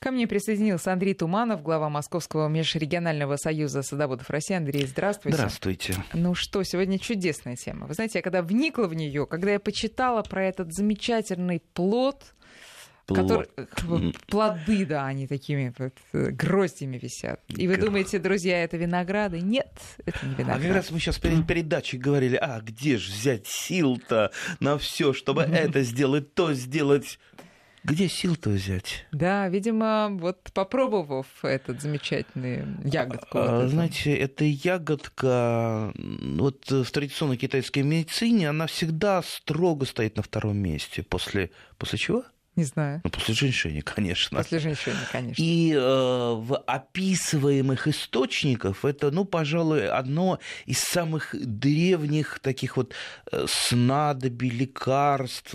Ко мне присоединился Андрей Туманов, глава Московского межрегионального союза садоводов России. Андрей, здравствуйте. Здравствуйте. Ну что, сегодня чудесная тема. Вы знаете, я когда вникла в нее, когда я почитала про этот замечательный плод, Плод. Который, плоды, да, они такими вот, э, гроздями висят. И вы думаете, друзья, это винограды? Нет, это не виноград. А как раз мы сейчас перед передачей говорили, а где же взять сил-то на все, чтобы это сделать, то сделать. Где сил-то взять? Да, видимо, вот попробовав этот замечательный ягодку. А, вот знаете, эта ягодка, вот в традиционной китайской медицине, она всегда строго стоит на втором месте. После, после чего? Не знаю. Ну, после женьшения, конечно. После женьшения, конечно. И э, в описываемых источниках это, ну, пожалуй, одно из самых древних таких вот э, снадобий, лекарств,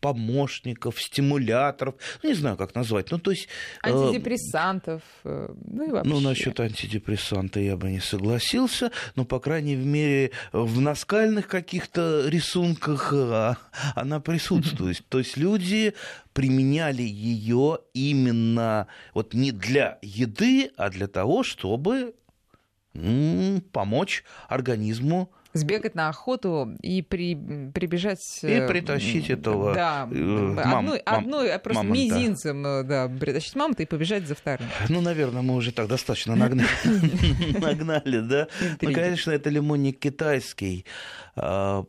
помощников, стимуляторов, ну, не знаю, как назвать. Ну, то есть... Э, антидепрессантов, э, ну и вообще. Ну, насчет антидепрессанта я бы не согласился, но, по крайней мере, в наскальных каких-то рисунках э, она присутствует. То есть люди применяли ее именно вот не для еды, а для того, чтобы помочь организму Сбегать на охоту и при, прибежать... И э, притащить этого да, э, мам, одной, мам, одной просто мамонта. мизинцем э, да, притащить мамонта и побежать за вторым. Ну, наверное, мы уже так достаточно нагнали, нагнали да? Ну, конечно, это лимонник китайский а,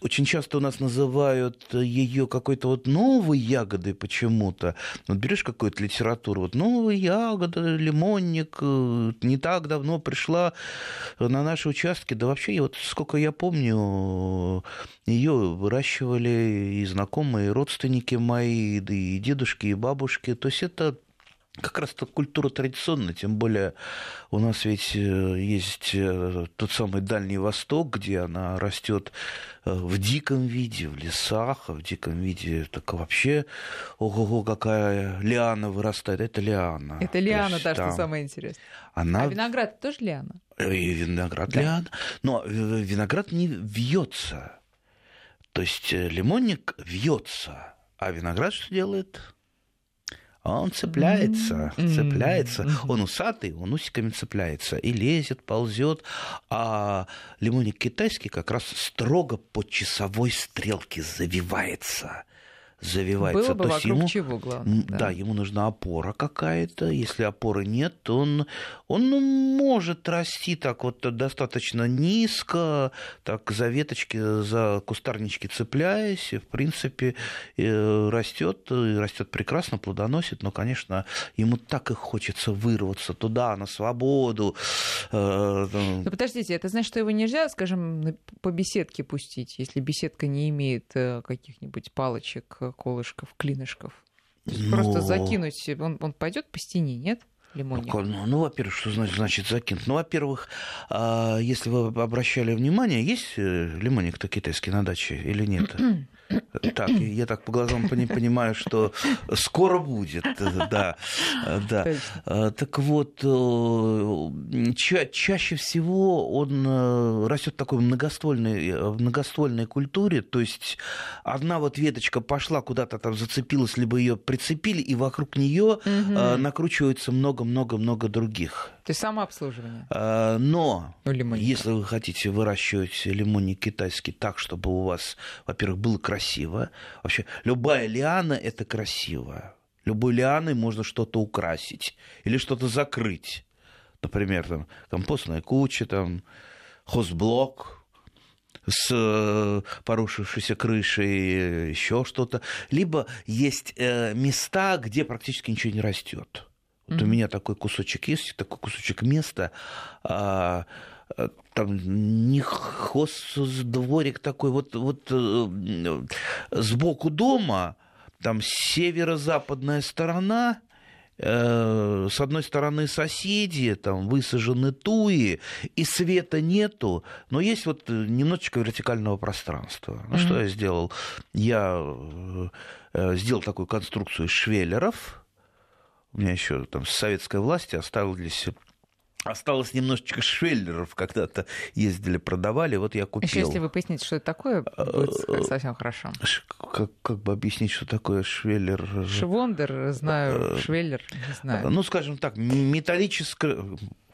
очень часто у нас называют ее какой-то вот новой ягодой почему-то. Вот берешь какую-то литературу, вот новая ягода, лимонник, э, не так давно пришла на наши участки. Да вообще, вот сколько я помню, ее выращивали и знакомые, и родственники мои, и дедушки, и бабушки. То есть это как раз то культура традиционная, тем более у нас ведь э, есть э, тот самый Дальний Восток, где она растет э, в диком виде, в лесах, а в диком виде так вообще, ого-го, какая лиана вырастает, это лиана. Это лиана, есть, да, там... что самое интересное. Она... А виноград тоже лиана? И виноград да. лиана, но виноград не вьется, то есть лимонник вьется, а виноград что делает? Он цепляется, mm-hmm. цепляется. Mm-hmm. Он усатый, он усиками цепляется и лезет, ползет. А лимонник китайский как раз строго по часовой стрелке завивается завивается. Было бы то вокруг ему, чего, главное. Да. да, ему нужна опора какая-то. Если опоры нет, то он, он ну, может расти так вот достаточно низко, так за веточки, за кустарнички цепляясь, и, в принципе, растет, растет прекрасно, плодоносит, но, конечно, ему так и хочется вырваться туда, на свободу. Э, ну, подождите, это значит, что его нельзя, скажем, по беседке пустить, если беседка не имеет э, каких-нибудь палочек колышков, клинышков? Но... Просто закинуть, он, он пойдет по стене, нет? Лимонник. Ну, ну, во-первых, что значит, значит закинуть? Ну, во-первых, а, если вы обращали внимание, есть э, лимонник-то китайский на даче или нет? Так, я так по глазам понимаю, что скоро будет, да, да. А, так вот, э, ча чаще всего он э, растет в такой многоствольной, э, многоствольной культуре, то есть одна вот веточка пошла куда-то там зацепилась, либо ее прицепили, и вокруг нее угу. накручивается много-много-много других. То есть самообслуживание. А, но если вы хотите выращивать лимонник китайский так, чтобы у вас, во-первых, было красиво, вообще любая лиана – это красиво. Любой лианой можно что-то украсить или что-то закрыть. Например, там, компостная куча, там, хозблок, с э, порушившейся крышей, еще что-то. Либо есть э, места, где практически ничего не растет. Вот у меня такой кусочек есть, такой кусочек места. А, а там не дворик такой, вот, вот э, сбоку дома, там северо-западная сторона, э, с одной стороны соседи, там высажены туи, и света нету, но есть вот немножечко вертикального пространства. Ну, mm-hmm. что я сделал? Я э, сделал такую конструкцию швеллеров, у меня еще там с советской власти оставились Осталось немножечко швеллеров, когда-то ездили, продавали, вот я купил. Еще если вы поясните, что это такое, будет э, совсем хорошо. Как, как бы объяснить, что такое швеллер? Швондер, знаю, э, швеллер, не знаю. Ну, скажем так, металлическая,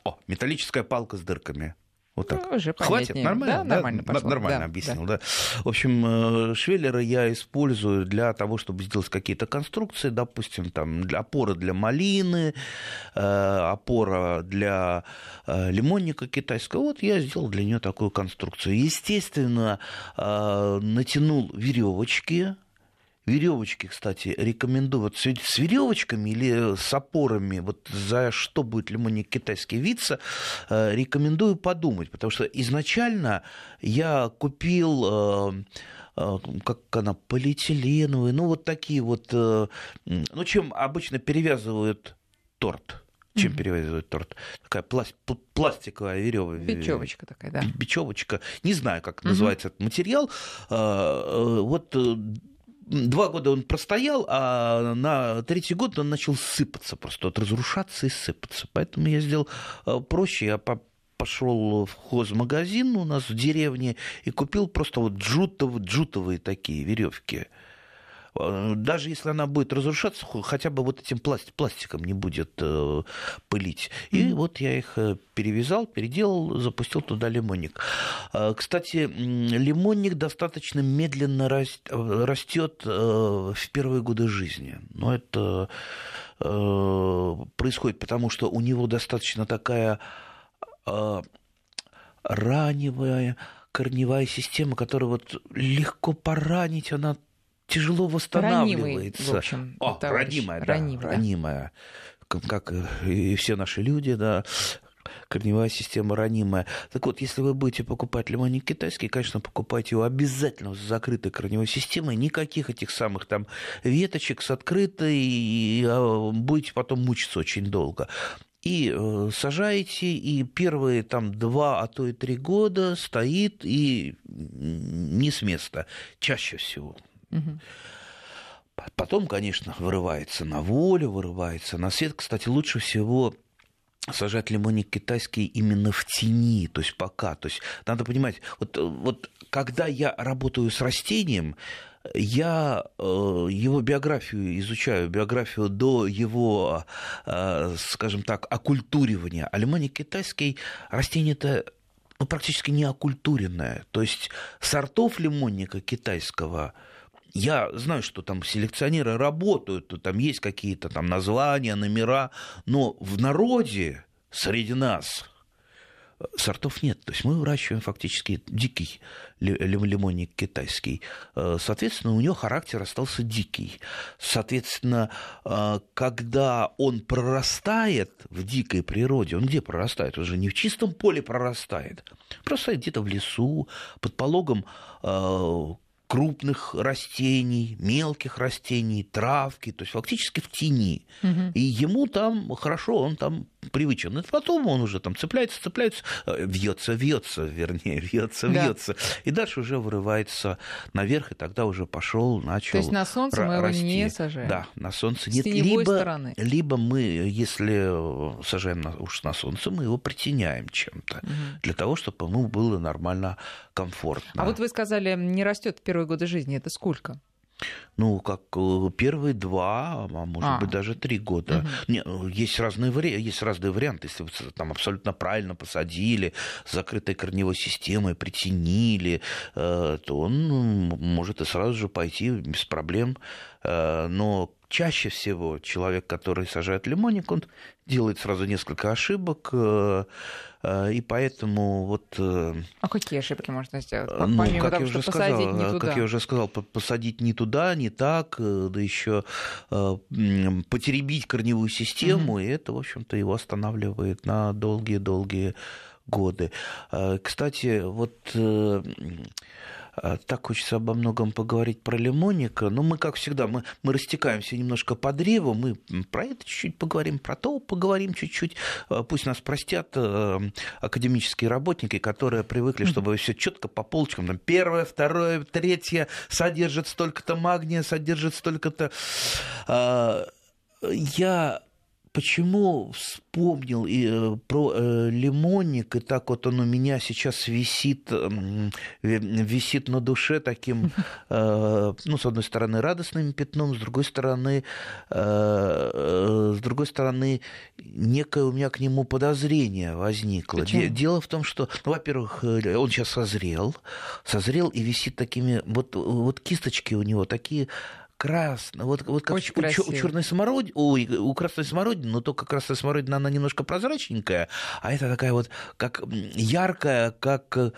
о, металлическая палка с дырками. Вот так. Ну, уже Хватит? Нормально? Да, нормально, да? нормально да, объяснил, да. да. В общем, э, швеллеры я использую для того, чтобы сделать какие-то конструкции, допустим, там для опоры для малины, э, опора для э, лимонника китайского. Вот я сделал для нее такую конструкцию. Естественно, натянул веревочки, Веревочки, кстати, рекомендую. Вот с веревочками или с опорами, вот за что будет лимонник китайский виться, э, рекомендую подумать, потому что изначально я купил э, э, как она, полиэтиленовые, ну вот такие вот, ну чем обычно перевязывают торт чем mm-hmm. перевязывают торт. Такая пласт, пластиковая веревка. Бечевочка такая, да. Бечевочка. Не знаю, как mm-hmm. называется этот материал. Вот два года он простоял, а на третий год он начал сыпаться просто, вот разрушаться и сыпаться. Поэтому я сделал э, проще, я пошел в хозмагазин у нас в деревне и купил просто вот джутовые, джутовые такие веревки. Э, даже если она будет разрушаться, хотя бы вот этим пластик, пластиком не будет э, пылить. И mm-hmm. вот я их э, перевязал, переделал, запустил туда лимонник. Кстати, лимонник достаточно медленно растет в первые годы жизни. Но это происходит потому, что у него достаточно такая раневая корневая система, которая вот легко поранить, она тяжело восстанавливается. Ранимый, в общем, О, ранимая, да, ранимая. ранимая. Как, как и все наши люди, да, корневая система ранимая. Так вот, если вы будете покупать лимонник китайский, конечно, покупайте его обязательно с закрытой корневой системой, никаких этих самых там веточек с открытой, и а, будете потом мучиться очень долго. И э, сажаете, и первые там два, а то и три года стоит и не с места, чаще всего. Угу. Потом, конечно, вырывается на волю, вырывается на свет. Кстати, лучше всего сажать лимонник китайский именно в тени, то есть пока. То есть надо понимать, вот, вот когда я работаю с растением, я э, его биографию изучаю, биографию до его, э, скажем так, окультуривания. А лимонник китайский растение это ну, практически не окультуренное. То есть сортов лимонника китайского – я знаю, что там селекционеры работают, там есть какие-то там названия, номера, но в народе среди нас сортов нет. То есть мы выращиваем фактически дикий лимонник китайский. Э, соответственно, у него характер остался дикий. Соответственно, э, когда он прорастает в дикой природе, он где прорастает? Он же не в чистом поле прорастает. Прорастает где-то в лесу, под пологом э, крупных растений, мелких растений, травки, то есть фактически в тени. Угу. И ему там хорошо, он там привычен. И потом он уже там цепляется, цепляется, э, вьется, вьется, вернее, вьется, да. вьется. И дальше уже вырывается наверх, и тогда уже пошел, начал. То есть на солнце мы его не сажаем. Да, на солнце С нет. Либо, стороны. либо мы, если сажаем на, уж на солнце, мы его притеняем чем-то угу. для того, чтобы ему было нормально комфортно. А вот вы сказали, не растет в первые годы жизни. Это сколько? Ну, как э, первые два, а может а. быть, даже три года. Угу. Не, ну, есть, разные вари... есть разные варианты. Если вы там абсолютно правильно посадили, с закрытой корневой системой, притянили, э, то он может и сразу же пойти без проблем. Э, но чаще всего человек, который сажает лимонник, он делает сразу несколько ошибок, Э, и поэтому вот... Э, а какие ошибки можно сделать? Ну, Помимо как, того, я уже сказал, не туда. как я уже сказал, посадить не туда, не так, э, да еще потеребить корневую систему, угу. и это, в общем-то, его останавливает на долгие-долгие годы. Кстати, вот так хочется обо многом поговорить про лимонника, но мы, как всегда, мы, мы растекаемся немножко по древу, мы про это чуть-чуть поговорим, про то поговорим чуть-чуть. А, пусть нас простят а, академические работники, которые привыкли, чтобы все четко по полочкам, там, первое, второе, третье содержит столько-то магния, содержит столько-то... Я почему вспомнил и, э, про э, лимонник, и так вот он у меня сейчас висит, э, висит на душе таким, э, ну, с одной стороны, радостным пятном, с другой стороны, э, э, с другой стороны, некое у меня к нему подозрение возникло. Почему? Дело в том, что, ну, во-первых, э, он сейчас созрел, созрел и висит такими, вот, вот кисточки у него такие красно. Вот, вот как Очень у, у черной смородины, ой, у красной смородины, но только красная смородина, она немножко прозрачненькая, а это такая вот, как яркая, как,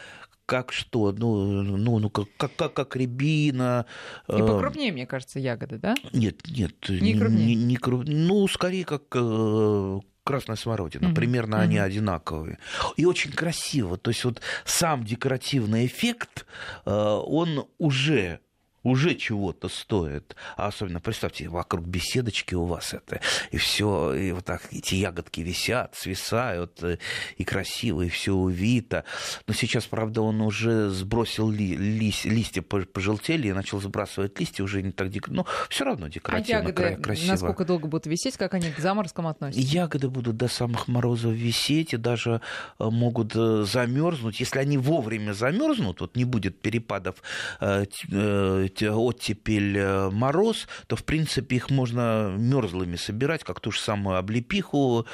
как что? Ну, ну, ну как, как, как рябина. И э, покрупнее, мне кажется, ягоды, да? Нет, нет. Не крупнее? Не, не круп... Ну, скорее, как э, красная смородина. Mm-hmm. Примерно mm-hmm. они одинаковые. И очень красиво. То есть вот сам декоративный эффект, э, он уже уже чего-то стоит. А особенно, представьте, вокруг беседочки у вас это, и все, и вот так эти ягодки висят, свисают, э, и красиво, и все увито. Но сейчас, правда, он уже сбросил ли, лист, листья пожелтели и начал сбрасывать листья, уже не так декоративно. Но все равно декоративно, а ягоды красиво. насколько долго будут висеть, как они к заморозкам относятся? Ягоды будут до самых морозов висеть и даже э, могут э, замерзнуть. Если они вовремя замерзнут, вот не будет перепадов э, мороз, то, в принципе, их можно мерзлыми собирать, как ту же самую облепиху,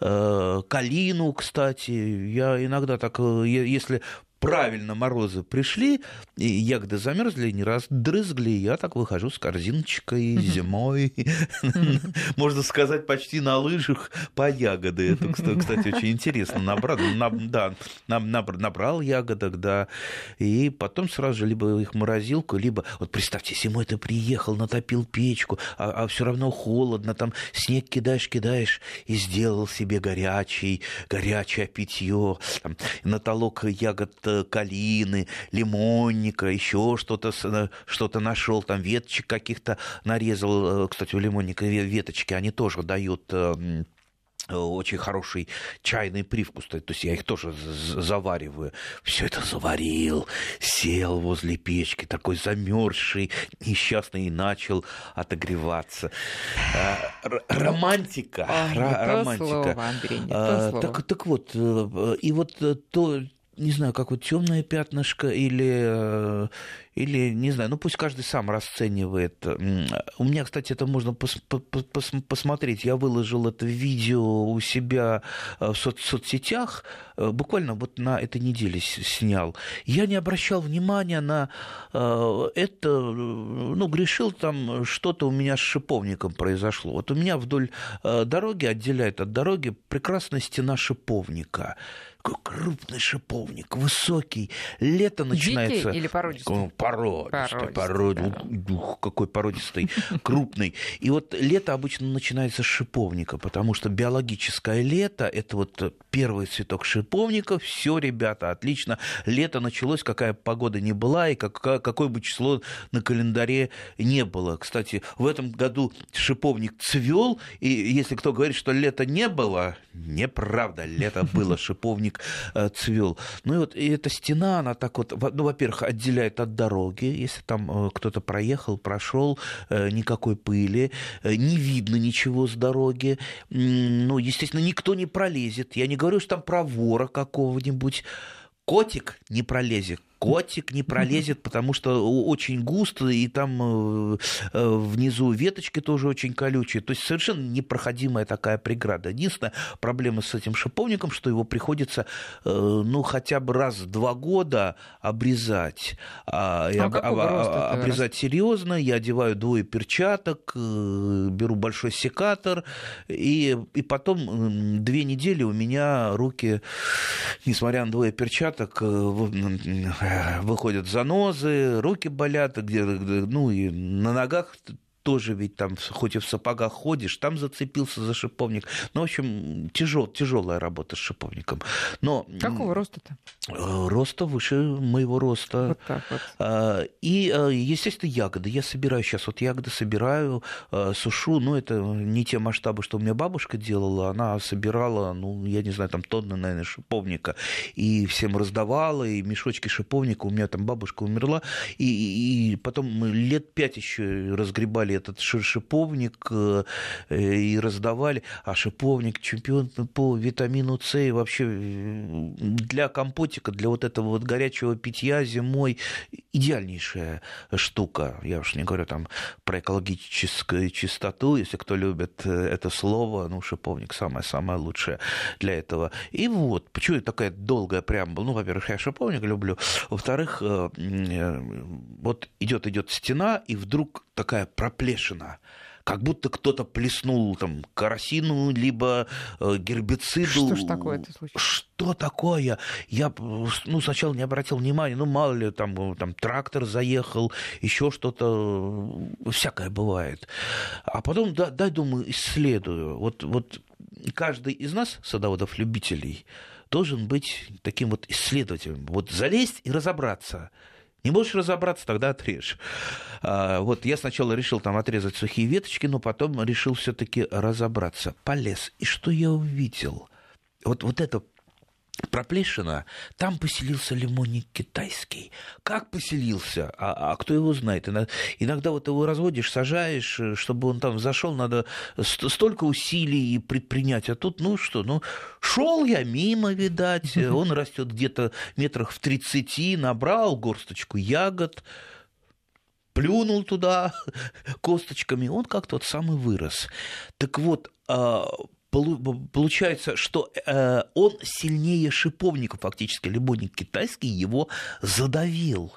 э, калину, кстати. Я иногда так, э, если правильно морозы пришли, и ягоды замерзли, не раз дрызгли, я так выхожу с корзиночкой зимой, можно сказать, почти на лыжах по ягоды. Это, кстати, очень интересно. Набрал, да, набрал ягодок, да, и потом сразу же либо их морозилку, либо, вот представьте, зимой ты приехал, натопил печку, а, а все равно холодно, там снег кидаешь, кидаешь, и сделал себе горячий, горячее питье, там, натолок ягод калины, лимонника, еще что-то что нашел, там веточек каких-то нарезал. Э, кстати, у лимонника веточки, они тоже дают э, очень хороший чайный привкус. То есть я их тоже завариваю. Все это заварил, сел возле печки, такой замерзший, несчастный, и начал отогреваться. А, романтика. Ой, романтика. Слово, Андрей, а, так, так вот, э, и вот то, не знаю, как вот темное пятнышко или, э, или, не знаю, ну пусть каждый сам расценивает. У меня, кстати, это можно пос пос посмотреть. Я выложил это видео у себя э, в соц соцсетях, э, буквально вот на этой неделе снял. Я не обращал внимания на это, ну, грешил там, что-то у меня с шиповником произошло. Вот у меня вдоль дороги, отделяет от дороги, прекрасная стена шиповника такой крупный шиповник, высокий. Лето начинается... Дикий или породистый? Породистый, породистый. Ух, какой породистый, крупный. И вот лето обычно начинается с шиповника, потому что биологическое лето – это вот первый цветок шиповника. Все, ребята, отлично. Лето началось, какая погода не была, и какое бы число на календаре не было. Кстати, в этом году шиповник цвел, и если кто говорит, что лета не было, неправда, лето было, шиповник цветник э, цвел. Ну и вот и эта стена, она так вот, ну, во-первых, отделяет от дороги, если там э, кто-то проехал, прошел, э, никакой пыли, не видно ничего с дороги, ну, естественно, никто не пролезет. Я не говорю, что там про вора какого-нибудь, котик не пролезет, котик не пролезет, потому что очень густо, и там э, э, внизу веточки тоже очень колючие. То есть совершенно непроходимая такая преграда. Единственная проблема с этим шиповником, что его приходится, э, ну, хотя бы раз в два года обрезать. А, а об, об, обрезать серьезно. Я одеваю двое перчаток, беру большой секатор, и, и потом две недели у меня руки, несмотря на двое перчаток, выходят занозы, руки болят, где, ну и на ногах тоже ведь там, хоть и в сапогах ходишь, там зацепился за шиповник. Ну, в общем, тяжел, тяжелая работа с шиповником. Но, Какого роста-то? Э, роста выше моего роста. Вот так вот. А, и, э, естественно, ягоды. Я собираю сейчас, вот ягоды собираю, э, сушу, но это не те масштабы, что у меня бабушка делала, она собирала, ну, я не знаю, там тонны, наверное, шиповника, и всем раздавала, и мешочки шиповника, у меня там бабушка умерла, и, и потом лет пять еще разгребали собирали этот шиповник э, и раздавали. А шиповник чемпион по витамину С и вообще для компотика, для вот этого вот горячего питья зимой идеальнейшая штука. Я уж не говорю там про экологическую чистоту, если кто любит это слово, ну, шиповник самое-самое лучшее для этого. И вот, почему такая долгая преамбула? Ну, во-первых, я шиповник люблю. Во-вторых, вот идет идет стена, и вдруг такая проплешина как будто кто-то плеснул там карасину, либо э, гербициду. Что ж такое это случилось? Что такое? Я ну, сначала не обратил внимания, ну, мало ли, там, там трактор заехал, еще что-то, всякое бывает. А потом, да, дай, думаю, исследую. Вот, вот каждый из нас, садоводов-любителей, должен быть таким вот исследователем. Вот залезть и разобраться – не можешь разобраться, тогда отрежь. А, вот я сначала решил там отрезать сухие веточки, но потом решил все-таки разобраться. Полез. И что я увидел? Вот, вот это проплешина, там поселился лимонник китайский. Как поселился? А, а кто его знает? Иногда вот его разводишь, сажаешь, э, чтобы он там зашел, надо столько усилий предпринять. А тут, ну что, ну, шел я мимо, видать, он растет где-то метрах в 30, набрал горсточку ягод, плюнул туда косточками, он как тот самый вырос. Так вот, а, получается, что э, он сильнее шиповника фактически, лимонник китайский его задавил.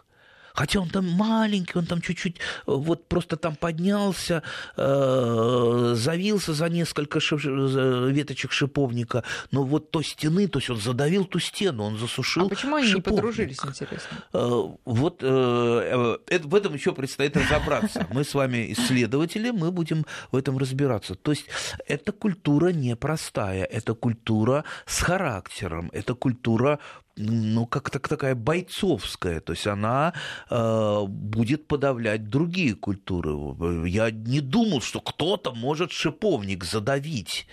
Хотя он там маленький, он там чуть-чуть вот просто там поднялся, э, завился за несколько шип, веточек шиповника, но вот той стены, то есть он задавил ту стену, он засушил А почему они шиповник. не подружились, интересно? Э, вот э, это, в этом еще предстоит разобраться. Мы с вами исследователи, мы будем в этом разбираться. То есть эта культура непростая, это культура с характером, это культура ну, как-то такая бойцовская, то есть она э, будет подавлять другие культуры. Я не думал, что кто-то может шиповник задавить.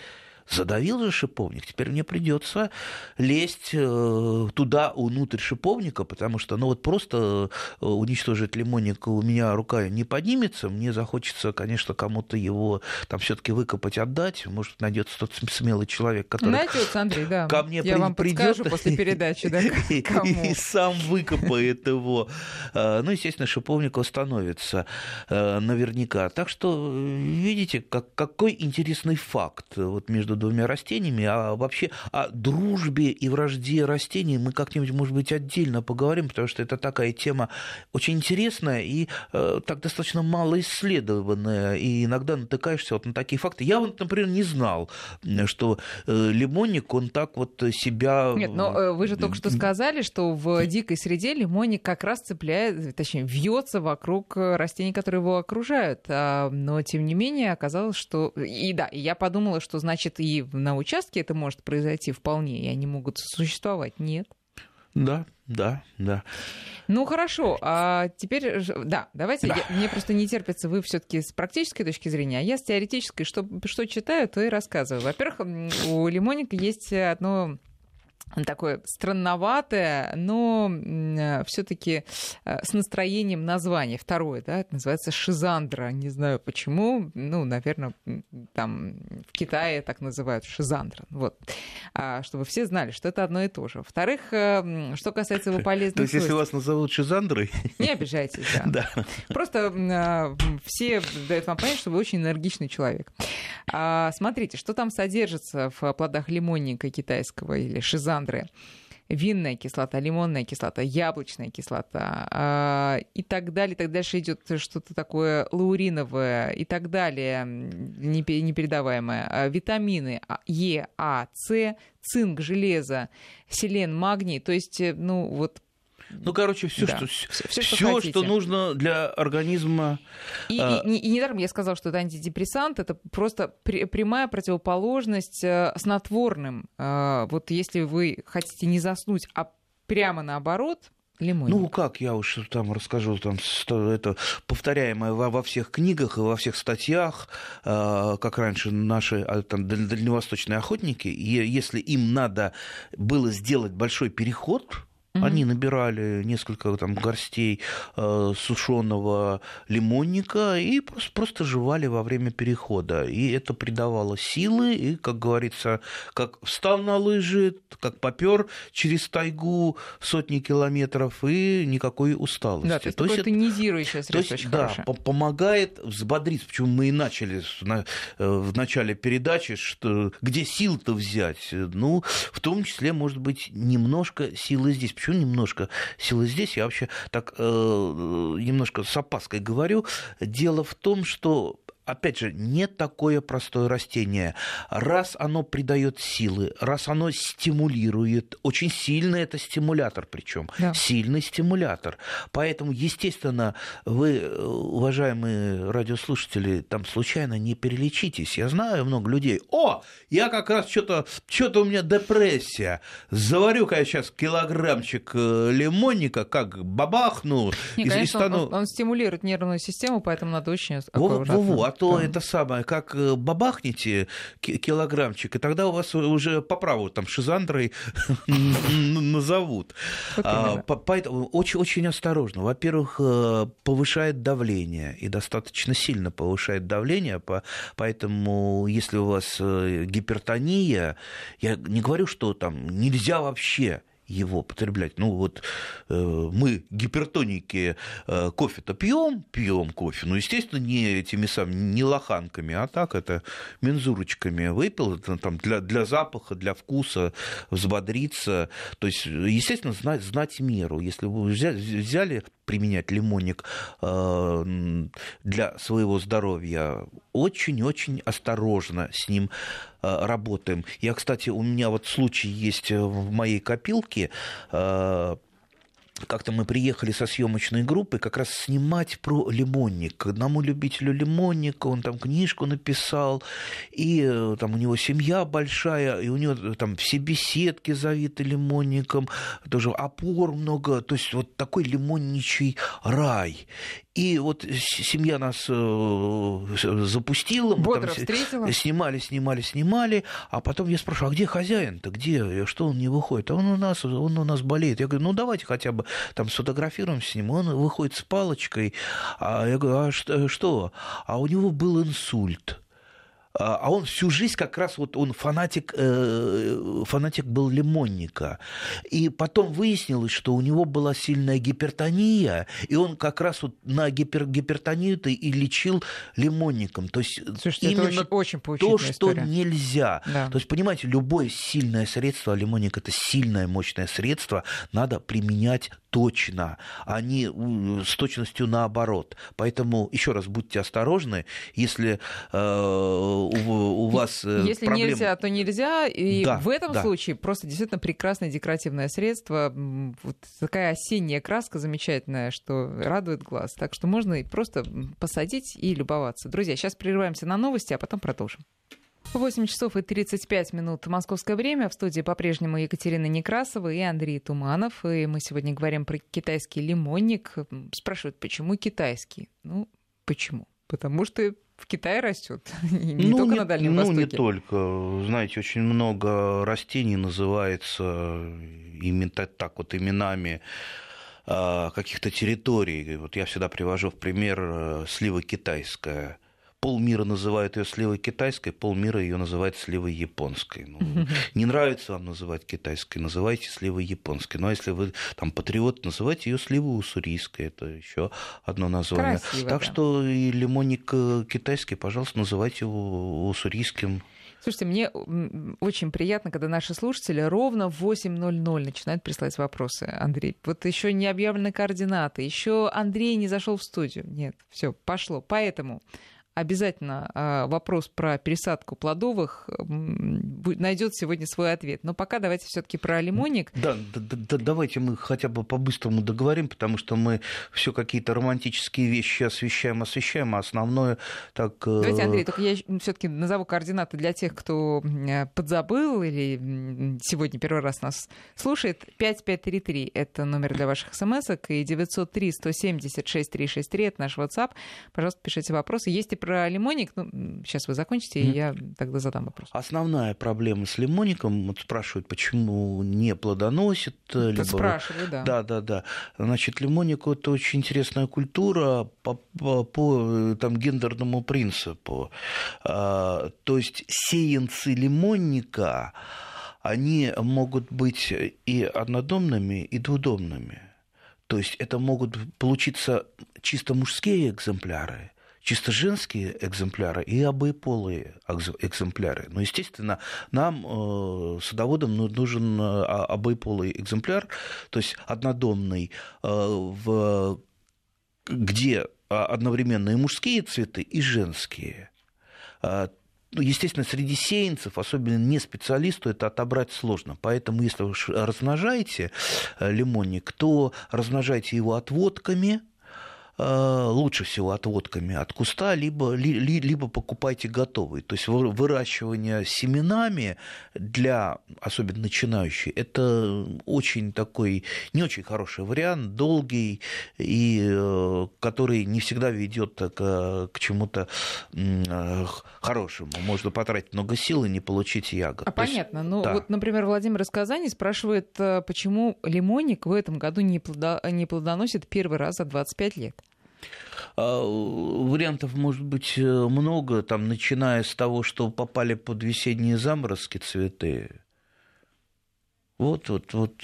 Задавил же шиповник, теперь мне придется лезть э, туда, внутрь шиповника, потому что, ну вот просто э, уничтожить лимонник у меня рука не поднимется, мне захочется, конечно, кому-то его там все-таки выкопать, отдать, может, найдется тот смелый человек, который вот, Андрей, да, ко мне я при, вам придет после передачи, да, и сам выкопает его. Э, ну, естественно, шиповник восстановится наверняка. Так что, видите, как, какой интересный факт вот между двумя растениями, а вообще о дружбе и вражде растений мы как-нибудь, может быть, отдельно поговорим, потому что это такая тема очень интересная и э, так достаточно мало исследованная, и иногда натыкаешься вот на такие факты. Я вот, например, не знал, что э, лимонник, он так вот себя... Нет, но э, вы же только что сказали, что в дикой среде лимонник как раз цепляет, точнее, вьется вокруг растений, которые его окружают. А, но, тем не менее, оказалось, что... И да, и я подумала, что, значит, и на участке это может произойти вполне, и они могут существовать. Нет. Да, да, да. Ну хорошо, а теперь, да, давайте, да. Я, мне просто не терпится, вы все-таки с практической точки зрения, а я с теоретической, что, что читаю, то и рассказываю. Во-первых, у Лимоника есть одно такое странноватое, но э, все-таки э, с настроением названия. Второе, да, это называется шизандра. Не знаю почему. Ну, наверное, там в Китае так называют шизандра. Вот. А, чтобы все знали, что это одно и то же. Во-вторых, э, что касается его полезных То есть, если вас назовут шизандрой... Не обижайтесь, да. да. Просто все дают вам понять, что вы очень энергичный человек. А, смотрите, что там содержится в плодах лимонника китайского или шизандра саландры, винная кислота, лимонная кислота, яблочная кислота э, и так далее. И так дальше идет что-то такое лауриновое и так далее, непередаваемое. А, витамины а, Е, А, С, цинк, железо, селен, магний. То есть, э, ну вот ну, короче, все, да. что, все, что, что нужно для организма. И, а... и, и, и недаром я сказала, что это антидепрессант, это просто при, прямая противоположность э, снотворным. Э, вот если вы хотите не заснуть, а прямо наоборот, Лимоник. Ну, как я уж там расскажу, там, это повторяемое во, во всех книгах и во всех статьях, э, как раньше наши а, там, дальневосточные охотники, и если им надо было сделать большой переход, Угу. Они набирали несколько там горстей э, сушеного лимонника и просто, просто жевали во время перехода. И это придавало силы, и, как говорится, как встал на лыжи, как попер через тайгу сотни километров, и никакой усталости. Да, то есть, то есть это тонизирующее средство то есть, да, хорошее. помогает взбодриться. Почему мы и начали на, э, в начале передачи, что где сил-то взять? Ну, в том числе, может быть, немножко силы здесь Почему немножко силы здесь? Я вообще так э, немножко с опаской говорю. Дело в том, что опять же, не такое простое растение. Раз оно придает силы, раз оно стимулирует, очень сильный это стимулятор причем, да. сильный стимулятор. Поэтому, естественно, вы, уважаемые радиослушатели, там случайно не перелечитесь. Я знаю много людей. О, я как раз что-то, что-то у меня депрессия. Заварю-ка я сейчас килограммчик э, лимонника, как бабахну. Не, и, конечно, и стану... он, он стимулирует нервную систему, поэтому надо очень аккуратно. Во, во, то да. это самое, как э, бабахните килограммчик, и тогда у вас уже по праву там шизандрой назовут. А, поэтому очень, очень осторожно. Во-первых, э, повышает давление, и достаточно сильно повышает давление, поэтому если у вас э, гипертония, я не говорю, что там нельзя вообще его потреблять. Ну вот э, мы, гипертоники, э, кофе-то пьем, пьем кофе, ну, естественно, не этими самыми, не лоханками, а так это мензурочками выпил, это, там, для, для запаха, для вкуса, взбодриться. То есть, естественно, знать, знать меру. Если вы взяли применять лимонник э, для своего здоровья, очень-очень осторожно с ним работаем. Я, кстати, у меня вот случай есть в моей копилке э, как-то мы приехали со съемочной группой как раз снимать про лимонник. К одному любителю лимонника он там книжку написал, и э, там у него семья большая, и у него э, там все беседки завиты лимонником, тоже опор много, то есть вот такой лимонничий рай. И вот семья нас э, запустила, Бодро там встретила. снимали, снимали, снимали, а потом я спрашиваю, а где хозяин-то, где, что он не выходит? А он у нас, он у нас болеет. Я говорю, ну давайте хотя бы там сфотографируем с ним. Он выходит с палочкой, а я говорю, а что? А у него был инсульт. А, а он всю жизнь как раз вот он фанатик, э, фанатик был лимонника. И потом выяснилось, что у него была сильная гипертония, и он как раз вот на гипер, гипертонию-то и лечил лимонником. То есть Слушайте, именно это очень, очень то, что история. нельзя. Да. То есть, понимаете, любое сильное средство, а лимонник это сильное, мощное средство, надо применять точно, а не с точностью наоборот. Поэтому еще раз будьте осторожны, если э, у, у вас э, если проблем... нельзя, то нельзя. И да, в этом да. случае просто действительно прекрасное декоративное средство, вот такая осенняя краска замечательная, что радует глаз. Так что можно и просто посадить и любоваться. Друзья, сейчас прерываемся на новости, а потом продолжим. 8 часов и 35 минут московское время. В студии по-прежнему Екатерина Некрасова и Андрей Туманов. И мы сегодня говорим про китайский лимонник. Спрашивают, почему китайский? Ну, почему? Потому что в Китае растет, не ну, только не, на Дальнем ну, Востоке. Ну, не только. Знаете, очень много растений называется именно так вот именами а, каких-то территорий. Вот я всегда привожу в пример э, слива китайская полмира называют ее сливой китайской, полмира ее называет сливой японской. Ну, не нравится вам называть китайской, называйте сливой японской. Ну, а если вы там патриот, называйте ее сливой уссурийской. Это еще одно название. Красиво, так да. что и лимонник э, китайский, пожалуйста, называйте его уссурийским. Слушайте, мне очень приятно, когда наши слушатели ровно в 8.00 начинают присылать вопросы. Андрей, вот еще не объявлены координаты, еще Андрей не зашел в студию. Нет, все, пошло. Поэтому обязательно а, вопрос про пересадку плодовых найдет сегодня свой ответ. Но пока давайте все-таки про лимонник. Да, да, да, давайте мы хотя бы по-быстрому договорим, потому что мы все какие-то романтические вещи освещаем, освещаем, а основное так. Э, давайте, Андрей, только я все-таки назову координаты для тех, кто подзабыл или сегодня первый раз нас слушает. 5533 – это номер для ваших смс и 903 170 6363 – это наш WhatsApp. Пожалуйста, пишите вопросы. Есть и про лимонник. Ну, сейчас вы закончите, и я тогда задам вопрос. Основная проблема с лимонником, вот спрашивают, почему не плодоносит. Либо... Спрашиваю, да. Да, да, да. Значит, лимонник – это очень интересная культура по, по, по там, гендерному принципу. А, то есть сеянцы лимонника, они могут быть и однодомными, и двудомными. То есть это могут получиться чисто мужские экземпляры, чисто женские экземпляры и обоеполые экземпляры. Но, естественно, нам, э, садоводам, ну, нужен э, обоеполый экземпляр, то есть однодомный, э, в, где одновременно и мужские цветы, и женские ну, естественно, среди сеянцев, особенно не специалисту, это отобрать сложно. Поэтому, если вы размножаете лимонник, то размножайте его отводками – лучше всего отводками от куста, либо, либо покупайте готовые. То есть выращивание семенами для, особенно начинающих, это очень такой, не очень хороший вариант, долгий, и э, который не всегда ведет к, к чему-то э, хорошему. Можно потратить много сил и не получить ягод. А То понятно. Есть, ну, да. вот, например, Владимир из Казани спрашивает, почему лимонник в этом году не, плодо... не плодоносит первый раз за 25 лет? А, вариантов может быть э, много, там, начиная с того, что попали под весенние заморозки цветы. Вот, вот, вот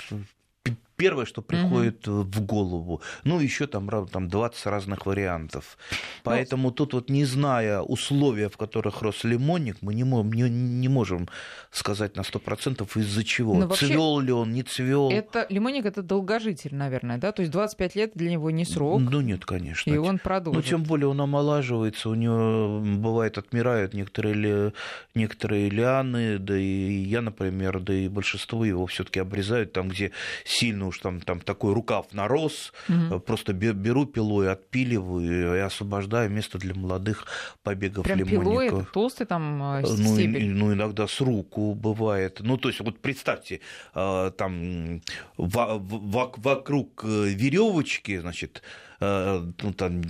первое, что приходит угу. в голову. Ну, еще там, там 20 разных вариантов. Поэтому ну, тут вот не зная условия, в которых рос лимонник, мы не, можем, не, не можем сказать на 100% из-за чего. Ну, цвел ли он, не цвел. Это, лимонник это долгожитель, наверное, да? То есть 25 лет для него не срок. Ну, нет, конечно. И он продолжит. Ну, тем более он омолаживается, у него бывает отмирают некоторые, некоторые лианы, да и я, например, да и большинство его все-таки обрезают там, где сильно уж там, там такой рукав нарос, угу. просто беру пилой, отпиливаю и освобождаю место для молодых побегов Прям лимонников. пилой, толстый там э, ну, стебель? Ну, иногда с руку бывает. Ну, то есть, вот представьте, э, там вокруг веревочки, значит, Э, ну, там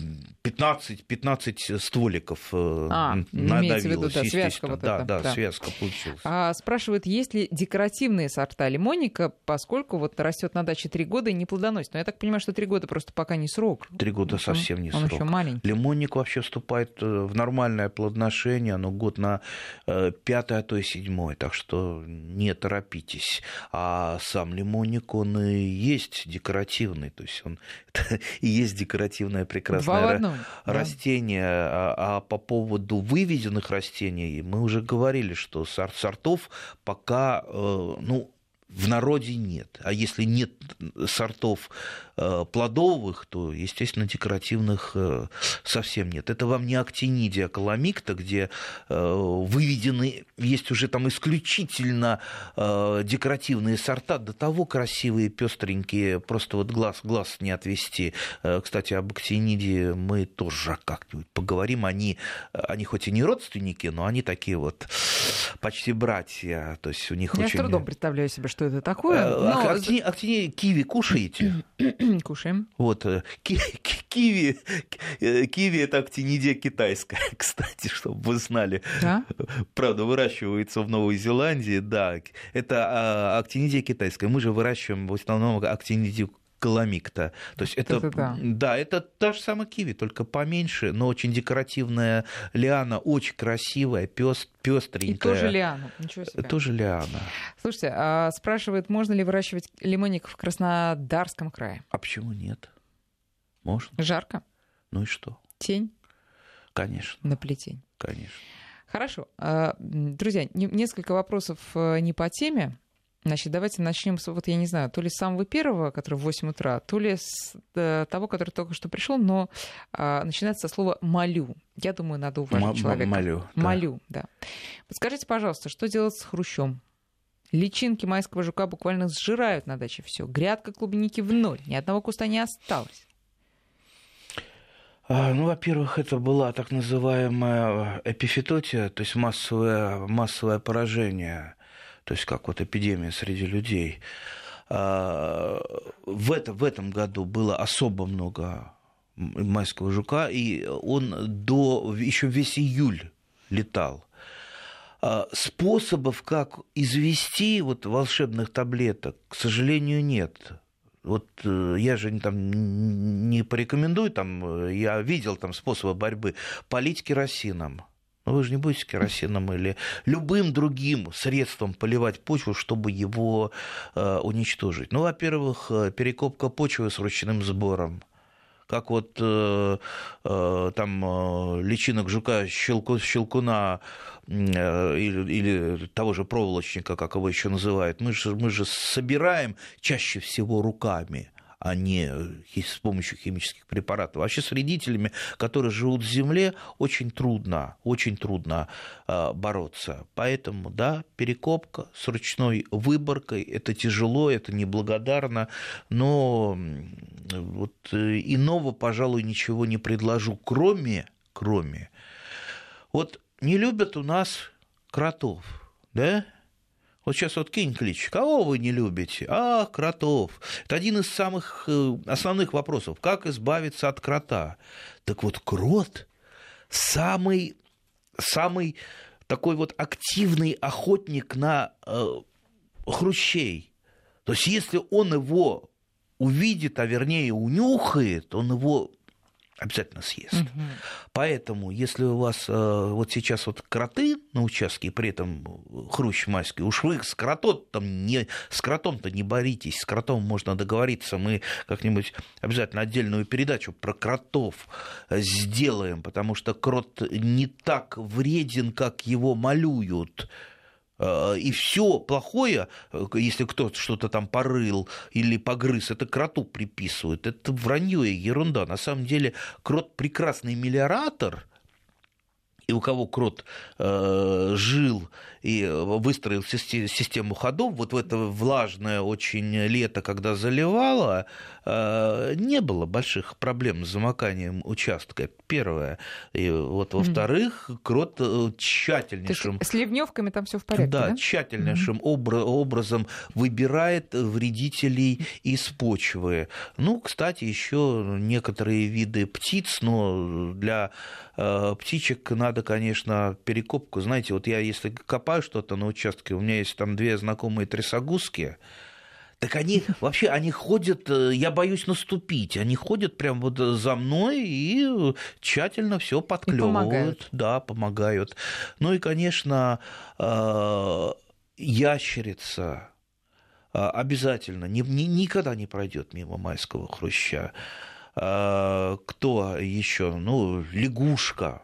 15, 15 стволиков э, а, надавилось. В виду, да, связка вот да, это, да, да, связка получилась. А, спрашивают, есть ли декоративные сорта лимонника, поскольку вот растет на даче 3 года и не плодоносит. Но я так понимаю, что 3 года просто пока не срок. 3 года он, совсем не он срок. Он еще маленький. Лимонник вообще вступает э, в нормальное плодоношение, но год на пятый, а то и седьмой, так что не торопитесь. А сам лимонник, он и есть декоративный, то есть он и есть декоративное прекрасное растение. Да. А, а по поводу выведенных растений мы уже говорили, что сортов пока, э, ну, в народе нет. А если нет сортов э, плодовых, то, естественно, декоративных э, совсем нет. Это вам не актинидия каламикта, где э, выведены, есть уже там исключительно декоративные сорта, до того красивые, пестренькие, просто вот глаз, глаз не отвести. Кстати, об актинидии мы тоже как-нибудь поговорим. Они, они хоть и не родственники, но они такие вот почти братья. То есть у них Я очень... с трудом представляю себе, что это такое. Э, но... Актини, актини, киви кушаете? Кушаем. Вот, э, ки, киви, э, киви это актинидия китайская, кстати, чтобы вы знали. Да? Правда, выращивается в Новой Зеландии, да. Это а, актинидия китайская. Мы же выращиваем в основном актинидию каламикта. То есть это, это да. да, это та же самая киви, только поменьше, но очень декоративная лиана, очень красивая, пестренькая. И тоже лиана, ничего себе. Тоже лиана. Слушайте, а спрашивает, можно ли выращивать лимонник в Краснодарском крае? А почему нет? Можно. Жарко? Ну и что? Тень? Конечно. На плетень? Конечно. Хорошо. А, друзья, несколько вопросов э, не по теме. Значит, давайте начнем с, вот я не знаю, то ли с самого первого, который в 8 утра, то ли с э, того, который только что пришел, но э, начинается со слова «молю». Я думаю, надо уважать М- человека. Молю. Да. Молю, да. Подскажите, пожалуйста, что делать с хрущом? Личинки майского жука буквально сжирают на даче все. Грядка клубники в ноль. Ни одного куста не осталось. А, ну, во-первых, это была так называемая эпифитотия, то есть массовое, массовое поражение то есть как вот эпидемия среди людей. А, в, это, в этом году было особо много майского жука, и он до еще весь июль летал. А, способов, как извести вот волшебных таблеток, к сожалению, нет. Вот э, я же там не порекомендую, там, э, я видел там способы борьбы. Полить керосином. Но вы же не будете керосином или любым другим средством поливать почву, чтобы его э, уничтожить. Ну, во-первых, э, перекопка почвы с ручным сбором. Как вот э, э, там э, личинок жука щелку, щелкуна э, или, или того же проволочника, как его еще называют, мы же, мы же собираем чаще всего руками а не с помощью химических препаратов. Вообще с вредителями, которые живут в земле, очень трудно, очень трудно а, бороться. Поэтому, да, перекопка с ручной выборкой, это тяжело, это неблагодарно, но вот э, иного, пожалуй, ничего не предложу, кроме, кроме, вот не любят у нас кротов, да? Вот сейчас вот кинь клич. Кого вы не любите? А, кротов. Это один из самых э, основных вопросов. Как избавиться от крота? Так вот, крот самый, самый такой вот активный охотник на э, хрущей. То есть, если он его увидит, а вернее унюхает, он его обязательно съест. Угу. Поэтому, если у вас э, вот сейчас вот кроты на участке, при этом хрущ майский, уж вы с, кротом, не, с кротом-то не боритесь, с кротом можно договориться, мы как-нибудь обязательно отдельную передачу про кротов сделаем, потому что крот не так вреден, как его малюют. Э, и все плохое, э, если кто-то что-то там порыл или погрыз, это кроту приписывают. Это вранье и ерунда. На самом деле крот прекрасный мелиоратор, и у кого крот э, жил и выстроил систему ходов, вот в это влажное очень лето, когда заливало, э, не было больших проблем с замоканием участка. Первое. И вот во-вторых, крот э, тщательнейшим... с ливневками там все в порядке, да? да? тщательнейшим обра- образом выбирает вредителей из почвы. Ну, кстати, еще некоторые виды птиц, но для э, птичек надо, конечно, перекопку. Знаете, вот я если копаю копаю что-то на участке, у меня есть там две знакомые трясогузки, так они вообще, они ходят, э, я боюсь наступить, они ходят прям вот за мной и тщательно все подклевывают. Да, помогают. Ну и, конечно, э, ящерица э, обязательно ни, ни, никогда не пройдет мимо майского хруща. Кто еще? Ну, лягушка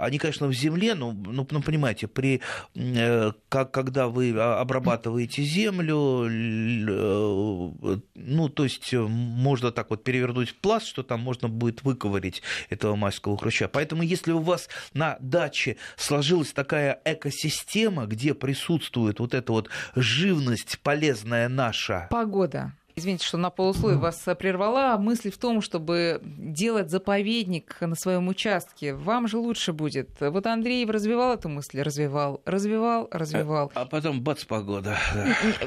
они, конечно, в земле, но, ну, ну понимаете, при, э, как, когда вы обрабатываете землю, э, ну, то есть э, можно так вот перевернуть пласт, что там можно будет выковырить этого майского хруща. Поэтому если у вас на даче сложилась такая экосистема, где присутствует вот эта вот живность полезная наша... Погода. Извините, что на полусловие вас прервала. Мысль в том, чтобы делать заповедник на своем участке. Вам же лучше будет. Вот Андреев развивал эту мысль, развивал, развивал, развивал. А, а потом бац, погода.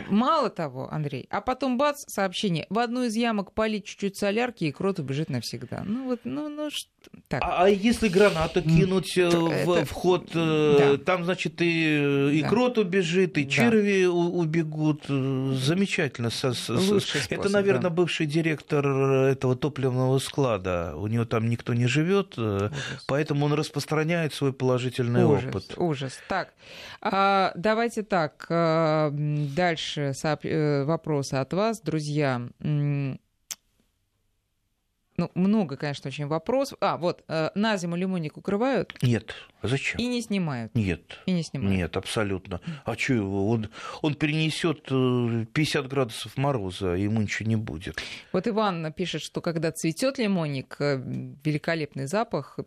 Мало того, Андрей, а потом бац, сообщение. В одну из ямок полить чуть-чуть солярки, и крот убежит навсегда. Ну вот, ну, ну что... Так. А, а если гранату кинуть э, в вход, э, да. там, значит, и, и да. крот убежит, и черви да. убегут. Замечательно. Лучше способ, Это, наверное, да. бывший директор этого топливного склада. У него там никто не живет, э, поэтому он распространяет свой положительный ужас, опыт. Ужас. Так, а, давайте так. А, дальше э, вопросы от вас, друзья. Ну, много, конечно, очень вопросов. А, вот, э, на зиму лимонник укрывают? Нет. А зачем? И не снимают? Нет. И не снимают? Нет, абсолютно. А что его? Он, он перенесет 50 э, градусов мороза, ему ничего не будет. Вот Иван пишет, что когда цветет лимонник, э, великолепный запах,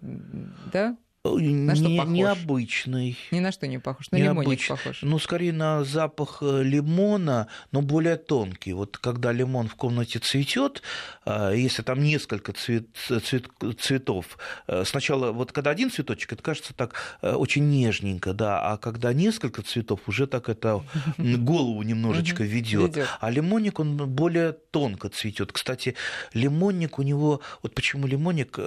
да? На что не, похож? Необычный. Ни на что не похож, на необычный. лимонник похож. Ну, скорее на запах э, лимона, но более тонкий. Вот когда лимон в комнате цветет, э, если там несколько цвет, цвет, цветов, э, сначала вот когда один цветочек, это кажется так очень нежненько, да, а когда несколько цветов, уже так это голову немножечко ведет. А лимонник, он более тонко цветет. Кстати, лимонник у него, вот почему лимонник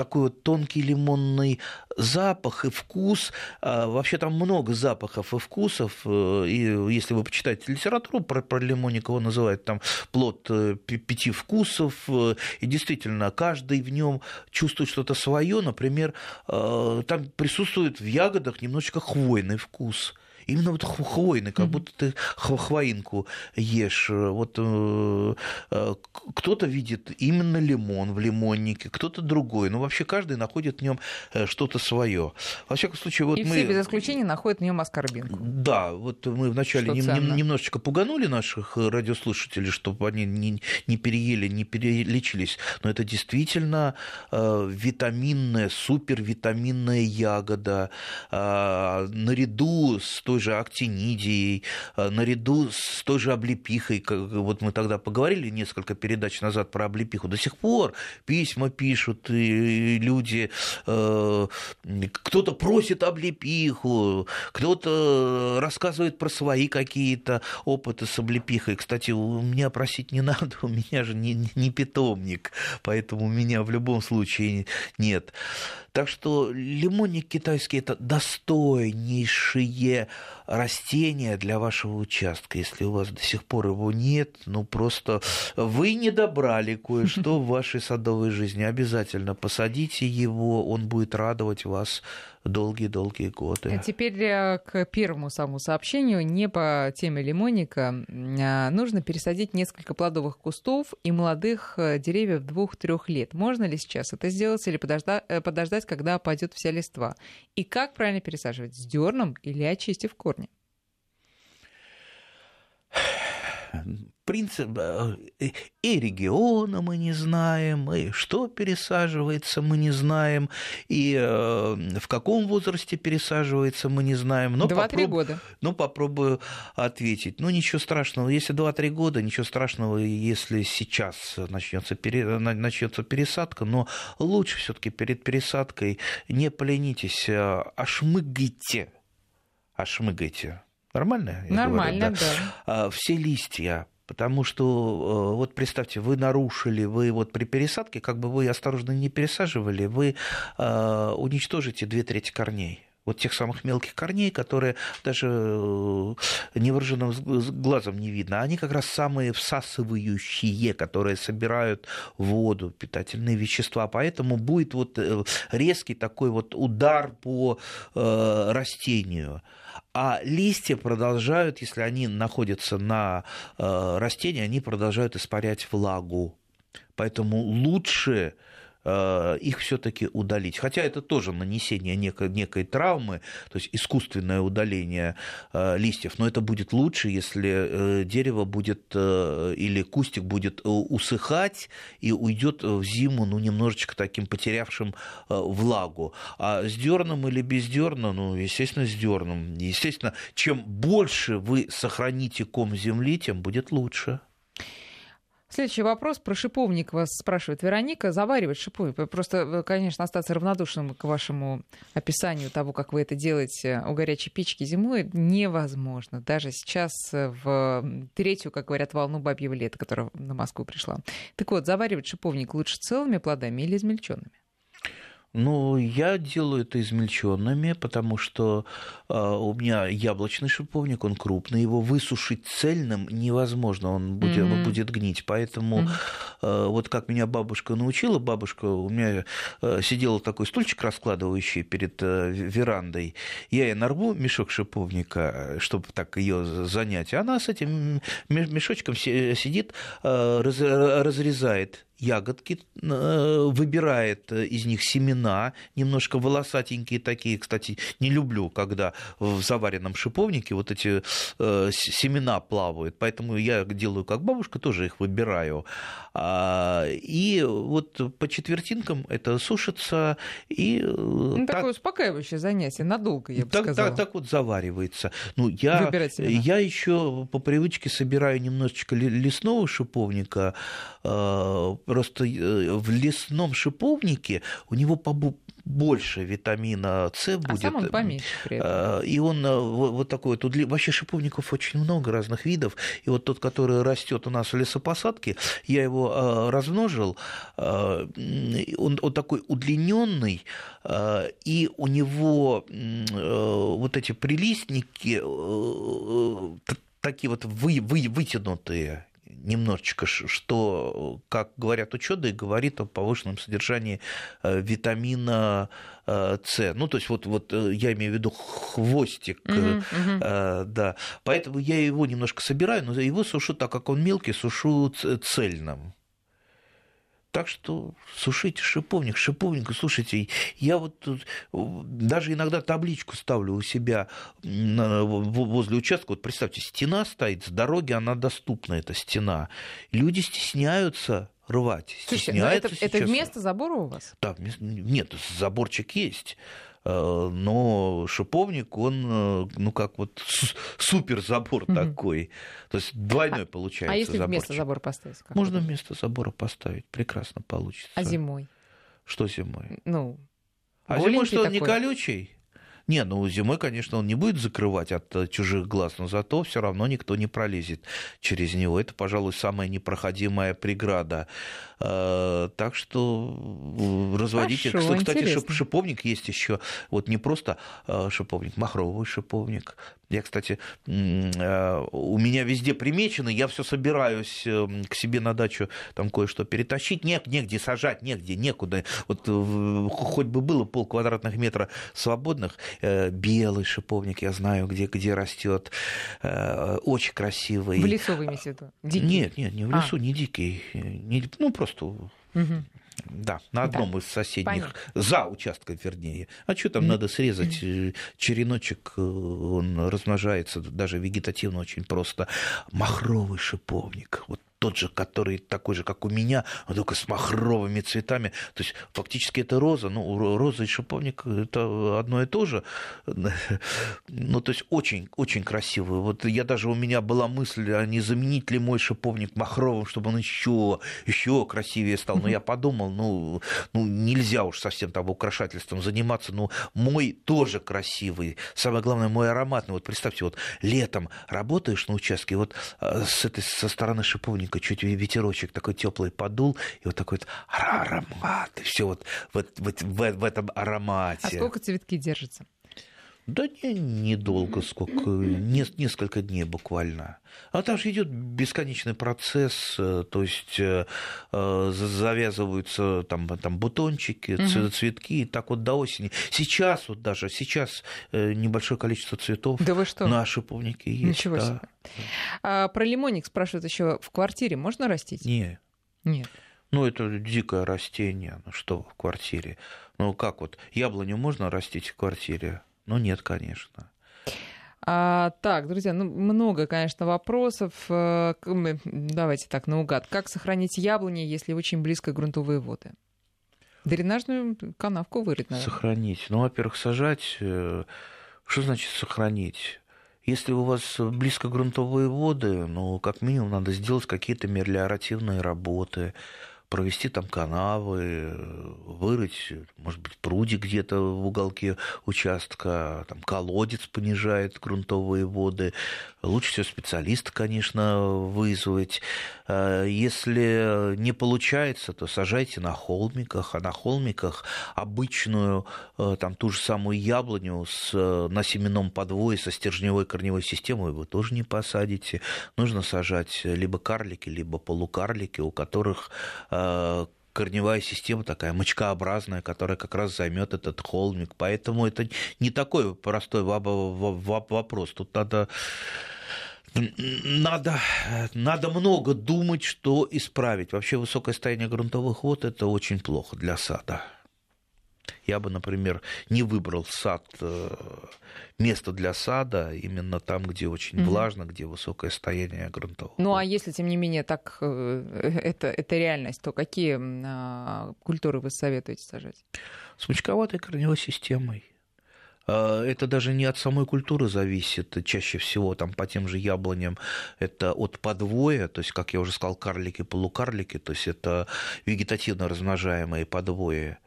такой вот тонкий лимонный запах и вкус. А, вообще там много запахов и вкусов. Э, и если вы почитаете литературу про, про лимонник, его называют там плод э, пяти вкусов. Э, и действительно, каждый в нем чувствует что-то свое. Например, там присутствует в ягодах немножечко хвойный вкус именно вот хвойный, как будто ты хвоинку ешь. Вот э, э, кто-то видит именно лимон в лимоннике, кто-то другой. Ну, вообще каждый находит в нем э, что-то свое. Во всяком случае, вот И мы... все без исключения находят в нем аскорбинку. Да, вот мы вначале нем, нем, немножечко пуганули наших радиослушателей, чтобы они не, не переели, не перелечились. Но это действительно э, витаминная, супервитаминная ягода. Э, наряду с той же актинидией, э, наряду с той же облепихой, вот мы тогда поговорили несколько передач назад про облепиху, до сих пор письма пишут, и люди, э, кто-то просит облепиху, кто-то рассказывает про свои какие-то опыты с облепихой. Кстати, у меня просить не надо, у меня же не, не питомник, поэтому у меня в любом случае нет. Так что лимонник китайский – это достойнейшее растение для вашего участка. Если у вас до сих пор его нет, ну просто вы не добрали кое-что в вашей садовой жизни. Обязательно посадите его, он будет радовать вас долгие-долгие годы. А теперь э, к первому самому сообщению. Не по теме лимонника. А, нужно пересадить несколько плодовых кустов и молодых э, деревьев двух-трех лет. Можно ли сейчас это сделать или подождать, э, подождать когда опадет вся листва? И как правильно пересаживать? С дерном или очистив корни? принцип э, и региона мы не знаем, и что пересаживается мы не знаем, и э, в каком возрасте пересаживается мы не знаем. Но 2-3 попроб... года. Ну, попробую ответить. Ну, ничего страшного. Если 2-3 года, ничего страшного, если сейчас начнется, пере... начнется пересадка, но лучше все таки перед пересадкой не поленитесь, а ошмыгайте. Ошмыгайте. Нормально? Нормально, говорю, да. да. А, все листья Потому что, э, вот представьте, вы нарушили, вы вот при пересадке, как бы вы осторожно не пересаживали, вы э, уничтожите две трети корней вот тех самых мелких корней, которые даже э, невооруженным глазом не видно. Они как раз самые всасывающие, которые собирают воду, питательные вещества. Поэтому будет вот резкий такой вот удар по растению а листья продолжают, если они находятся на э, растении, они продолжают испарять влагу. Поэтому лучше их все-таки удалить. Хотя это тоже нанесение некой, некой травмы, то есть искусственное удаление э, листьев, но это будет лучше, если э, дерево будет или кустик будет усыхать и уйдет в зиму, ну, немножечко таким потерявшим влагу. А с дерном или без дерна, ну, естественно, с дерном. Естественно, чем больше вы сохраните ком земли, тем будет лучше. Следующий вопрос про шиповник вас спрашивает Вероника. Заваривать шиповник. Просто, э, конечно, остаться равнодушным к вашему описанию того, как вы это делаете у горячей печки зимой, невозможно. Даже сейчас э, в третью, как говорят, волну бабьего лета, которая на Москву пришла. Так вот, заваривать шиповник лучше целыми плодами или измельченными? Ну, я делаю это измельченными, потому что э, у меня яблочный шиповник, он крупный, его высушить цельным невозможно, он будет, mm-hmm. он будет гнить. Поэтому mm-hmm. э, вот как меня бабушка научила, бабушка у меня э, сидела такой стульчик раскладывающий перед э, верандой, я ей нарву мешок шиповника, чтобы так ее занять, она с этим мешочком сидит, э, раз, разрезает ягодки, э, выбирает из них семена, немножко волосатенькие такие. Кстати, не люблю, когда в заваренном шиповнике вот эти э, семена плавают. Поэтому я делаю как бабушка, тоже их выбираю. А, и вот по четвертинкам это сушится. И ну, так, такое успокаивающее занятие, надолго, я бы так, сказала. Так, так вот заваривается. Ну, я, я еще по привычке собираю немножечко лесного шиповника. А, просто э, в лесном шиповнике у него больше витамина С будет. А сам он поменьше при этом. А, и он э, вот такой вот. Вообще шиповников очень много разных видов. И вот тот, который растет у нас в лесопосадке, я его э, размножил. Э, он, он такой удлиненный, и у него вот эти прилистники такие вот вы, вы, вытянутые немножечко, что, как говорят ученые, говорит о повышенном содержании э, витамина э, С. Ну, то есть вот, вот э, я имею в виду хвостик, uh-huh, uh-huh. да. Поэтому я его немножко собираю, но его сушу, так как он мелкий, сушу цельным. Так что сушите шиповник, шиповник, слушайте, я вот даже иногда табличку ставлю у себя возле участка. Вот представьте, стена стоит, с дороги она доступна, эта стена. Люди стесняются рвать. Слушайте, ну это, это вместо забора у вас? Да, нет, заборчик есть. Э, но шиповник, он, э, ну, как вот супер забор mm-hmm. такой. То есть двойной а, получается А если заборчик. вместо забора поставить? Можно это? вместо забора поставить, прекрасно получится. А зимой? Что зимой? Ну, а зимой что, он не колючий? Не, ну зимой, конечно, он не будет закрывать от э, чужих глаз, но зато все равно никто не пролезет через него. Это, пожалуй, самая непроходимая преграда. Э, так что э, разводите. Хорошо, Кстати, интересно. шиповник есть еще. Вот не просто шиповник, махровый шиповник. Я, кстати, у меня везде примечено, я все собираюсь к себе на дачу там кое-что перетащить. Нет, негде сажать, негде, некуда. Вот хоть бы было пол квадратных метра свободных, Э, белый шиповник, я знаю, где, где растет, э, очень красивый. В лесу вы имеете в виду? Дикий? Нет, нет, не в лесу, а. не дикий, не, ну просто угу. Да, на одном да. из соседних, Понятно. за участком, вернее. А что там mm. надо срезать? Mm. Череночек, он размножается даже вегетативно очень просто. Махровый шиповник. Вот тот же, который такой же, как у меня, но только с махровыми цветами. То есть фактически это роза. Ну, роза и шиповник это одно и то же. Ну, то есть очень, очень красивый. Вот я даже у меня была мысль, а не заменить ли мой шиповник махровым, чтобы он еще, еще красивее стал. Но я подумал, ну, ну, нельзя уж совсем там украшательством заниматься. Ну, мой тоже красивый. Самое главное, мой ароматный. Вот представьте, вот летом работаешь на участке, вот а, с этой, со стороны шиповника легонько чуть ветерочек такой теплый подул, и вот такой вот аромат, и все вот, вот, вот в, в этом аромате. А сколько цветки держатся? Да не, недолго, сколько, не, несколько дней буквально. А там же идет бесконечный процесс, э, то есть э, э, завязываются там, там бутончики, угу. цветки, и так вот до осени. Сейчас вот даже, сейчас небольшое количество цветов да вы что? на шиповнике есть. Ничего да. себе. А, про лимонник спрашивают еще, в квартире можно растить? Нет. Нет. Ну, это дикое растение, ну что в квартире. Ну, как вот, яблоню можно растить в квартире? Ну, нет, конечно. А, так, друзья, ну много, конечно, вопросов. Э, давайте так, наугад. Как сохранить яблони, если очень близко грунтовые воды? Дренажную канавку вырыть надо. Сохранить. Ну, во-первых, сажать. Э, что значит сохранить? Если у вас близко грунтовые воды, ну, как минимум, надо сделать какие-то мелиоративные работы, провести там канавы, вырыть, может быть, прудик где-то в уголке участка, там колодец понижает грунтовые воды. Лучше всего специалиста, конечно, вызвать. А если не получается, то сажайте на холмиках, а на холмиках обычную, э, там ту же самую яблоню с, на семенном подвое со стержневой корневой системой вы тоже не посадите. Нужно сажать либо карлики, либо полукарлики, у которых э, Э, корневая система такая мочкообразная, которая как раз займет этот холмик. Поэтому это не такой простой вопрос. Тут надо надо, надо много думать, что исправить. Вообще высокое состояние грунтовых вод – это очень плохо для сада. Я бы, например, не выбрал сад, э, место для сада именно там, где очень угу. влажно, где высокое состояние грунтовых. Ну, а если, тем не менее, так э, это, это реальность, то какие а, культуры вы советуете сажать? С мучковатой корневой системой. А, это даже не от самой культуры зависит, чаще всего там по тем же яблоням это от подвоя, то есть, как я уже сказал, карлики, полукарлики, то есть это вегетативно размножаемые подвои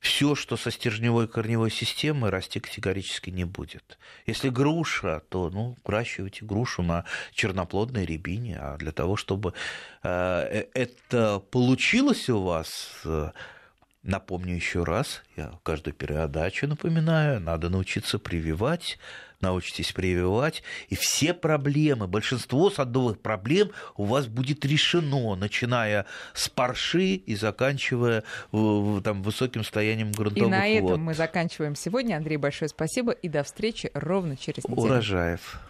все, что со стержневой корневой системой, расти категорически не будет. Если груша, то ну, выращивайте грушу на черноплодной рябине. А для того, чтобы э, э, это получилось у вас, э, напомню еще раз, я каждую передачу напоминаю, надо научиться прививать научитесь прививать, и все проблемы, большинство садовых проблем у вас будет решено, начиная с парши и заканчивая там, высоким состоянием грунтовых вод. И на вод. этом мы заканчиваем сегодня. Андрей, большое спасибо и до встречи ровно через неделю. Урожаев.